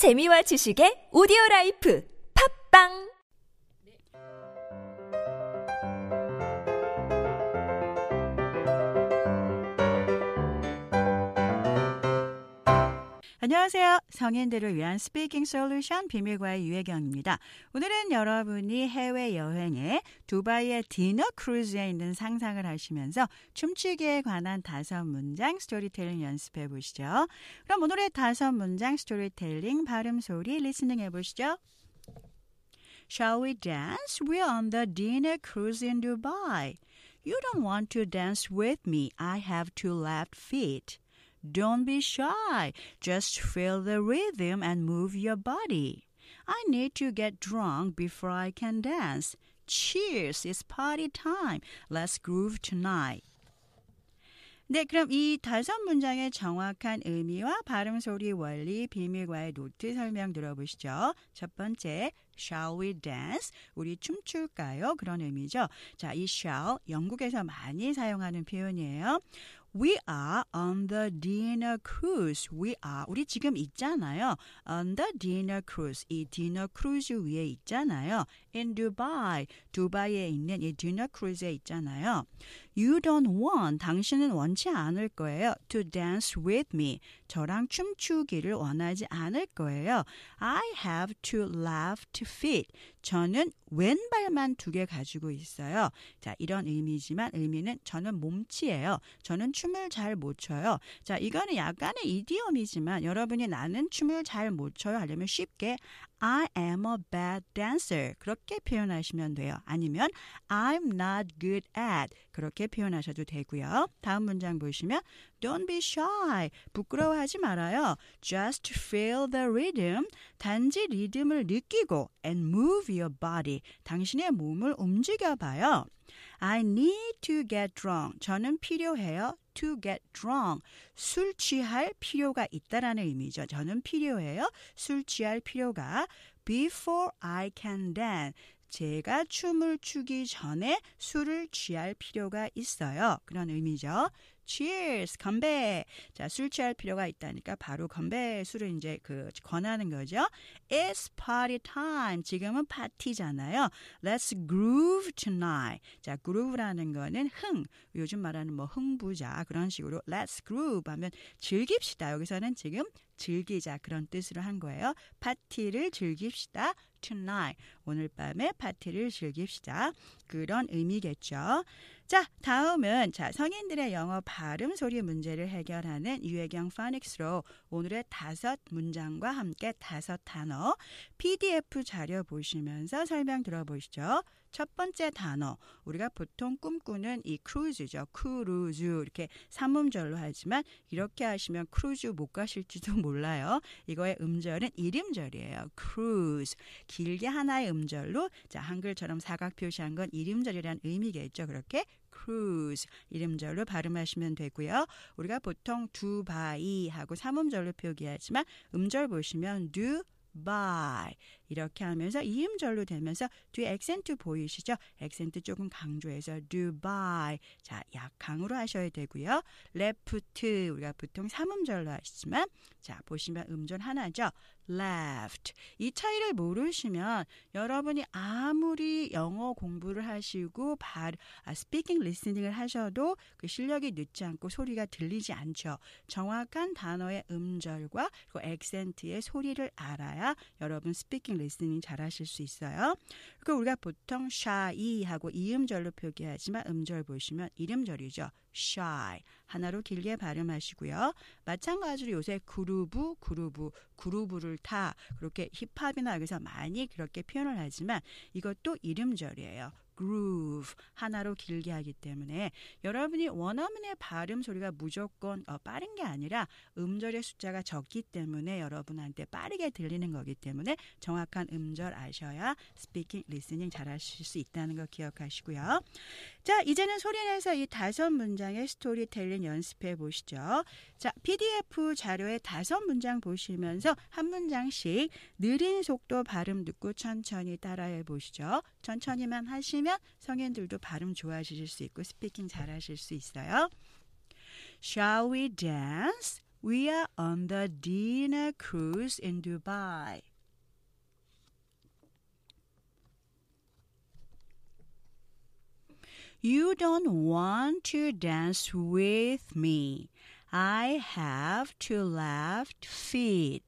재미와 지식의 오디오 life. 팟빵 안녕하세요. 성인들을 위한 speaking 솔루션 비밀과외 유혜경입니다. 오늘은 여러분이 해외 여행에 두바이의 디너 크루즈에 있는 상상을 하시면서 춤추기에 관한 다섯 문장 스토리텔링 연습해 보시죠. 그럼 오늘의 다섯 문장 스토리텔링 발음 소리 리스닝 해 보시죠. Shall we dance? We're on the dinner cruise in Dubai. You don't want to dance with me. I have two left feet. Don't be shy. Just feel the rhythm and move your body. I need to get drunk before I can dance. Cheers, it's party time. Let's groove tonight. 네, 그럼 이 다섯 문장의 정확한 의미와 발음 소리 원리 비밀과외 노트 설명 들어보시죠. 첫 번째, shall we dance? 우리 춤출까요? 그런 의미죠. 자, 이 shall 영국에서 많이 사용하는 표현이에요. We are on the dinner cruise. We are. 우리 지금 있잖아요. On the dinner cruise. 이 dinner cruise 위에 있잖아요. In Dubai. 두바이에 있는 이 dinner cruise에 있잖아요. You don't want. 당신은 원치 않을 거예요. To dance with me. 저랑 춤추기를 원하지 않을 거예요. I have two left feet. 저는 왼발만 두 개 가지고 있어요. 자, 이런 의미지만 의미는 저는 몸치예요. 저는 춤을 잘 못 춰요. 자, 이거는 약간의 이디엄이지만 여러분이 나는 춤을 잘 못 춰요 하려면 쉽게 I am a bad dancer. 그렇게 표현하시면 돼요. 아니면 I'm not good at. 그렇게 표현하셔도 되고요. 다음 문장 보시면 Don't be shy. 부끄러워하지 말아요. Just feel the rhythm. 단지 리듬을 느끼고 and move your body. 당신의 몸을 움직여 봐요. I need to get drunk. 저는 필요해요. To get drunk. 술 취할 필요가 있다라는 의미죠. 저는 필요해요. 술 취할 필요가 before I can dance. 제가 춤을 추기 전에 술을 취할 필요가 있어요. 그런 의미죠. Cheers, 건배. 자, 술 취할 필요가 있다니까 바로 건배 술을 이제 그 권하는 거죠. It's party time. 지금은 파티잖아요. Let's groove tonight. 자, groove라는 거는 흥. 요즘 말하는 뭐 흥부자 그런 식으로 Let's groove 하면 즐깁시다. 여기서는 지금 즐기자 그런 뜻으로 한 거예요. 파티를 즐깁시다. tonight. 오늘 밤에 파티를 즐깁시다. 그런 의미겠죠. 자, 다음은 자, 성인들의 영어 발음 소리 문제를 해결하는 유혜경 phonics로 오늘의 다섯 문장과 함께 다섯 단어 PDF 자료 보시면서 설명 들어보시죠. 첫 번째 단어 우리가 보통 꿈꾸는 이 크루즈죠. 크루즈 이렇게 삼음절로 하지만 이렇게 하시면 크루즈 못 가실지도 몰라요. 이거의 음절은 일음절이에요. 크루즈 길게 하나의 음절로 자 한글처럼 사각 표시한 건 일음절이라는 의미겠죠. 그렇게 cruise 일음절로 발음하시면 되고요. 우리가 보통 두바이 하고 삼음절로 표기하지만 음절 보시면 Du bai 이렇게 하면서 이음절로 되면서 뒤에 액센트 보이시죠? 액센트 조금 강조해서 Dubai 자 약강으로 하셔야 되고요. left 우리가 보통 삼음절로 하시지만 자 보시면 음절 하나죠. left 이 차이를 모르시면 여러분이 아무리 영어 공부를 하시고 발 아, speaking listening을 하셔도 그 실력이 늘지 않고 소리가 들리지 않죠. 정확한 단어의 음절과 그 accent의 소리를 알아야 여러분 speaking listening 잘 하실 수 있어요. 그리고 우리가 보통 shy 하고 이음절로 표기하지만 음절 보시면 일음절이죠. shy 하나로 길게 발음하시고요. 마찬가지로 요새 groove, groove, groove를 타 그렇게 힙합이나 여기서 많이 그렇게 표현을 하지만 이것도 일음절이에요. Groove 하나로 길게 하기 때문에 여러분이 원어민의 발음 소리가 무조건 어, 빠른 게 아니라 음절의 숫자가 적기 때문에 여러분한테 빠르게 들리는 거기 때문에 정확한 음절 아셔야 speaking, listening 잘하실 수 있다는 거 기억하시고요. 자, 이제는 소리내서 이 다섯 문장의 스토리텔링 연습해 보시죠. 자, PDF 자료에 다섯 문장 보시면서 한 문장씩 느린 속도 발음 듣고 천천히 따라해 보시죠. 천천히만 하시 면 성인들도 발음 좋아지실 수 있고 스피킹 잘하실 수 있어요. Shall we dance? We are on the dinner cruise in Dubai. You don't want to dance with me. I have two left feet.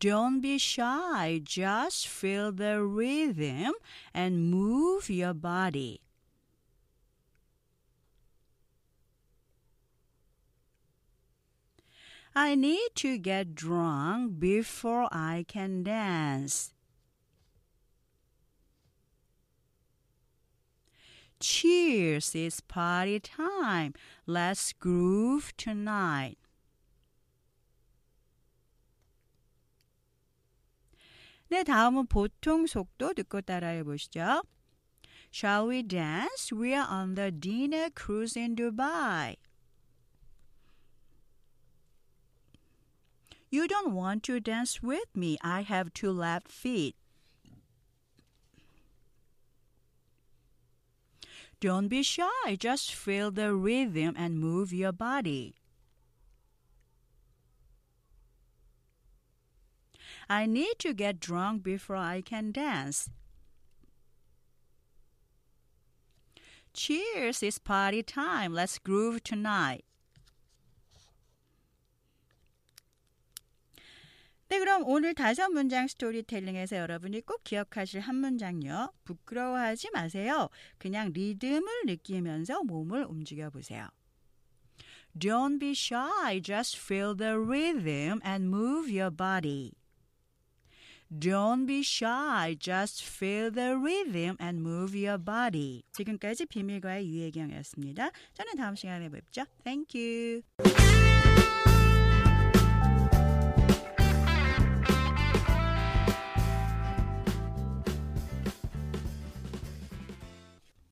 Don't be shy, just feel the rhythm and move your body. I need to get drunk before I can dance. Cheers, it's party time. Let's groove tonight. 네, 다음은 보통 속도 듣고 따라해 보시죠. Shall we dance? We are on the dinner cruise in Dubai. You don't want to dance with me. I have two left feet. Don't be shy. Just feel the rhythm and move your body. I need to get drunk before I can dance. Cheers, it's party time. Let's groove tonight. 네, 그럼 오늘 다섯 문장 스토리텔링에서 여러분이 꼭 기억하실 한 문장요. 부끄러워하지 마세요. 그냥 리듬을 느끼면서 몸을 움직여 보세요. Don't be shy. Just feel the rhythm and move your body. Don't be shy. Just feel the rhythm and move your body. 지금까지 비밀과의 유혜경이었습니다. 저는 다음 시간에 뵙죠. Thank you.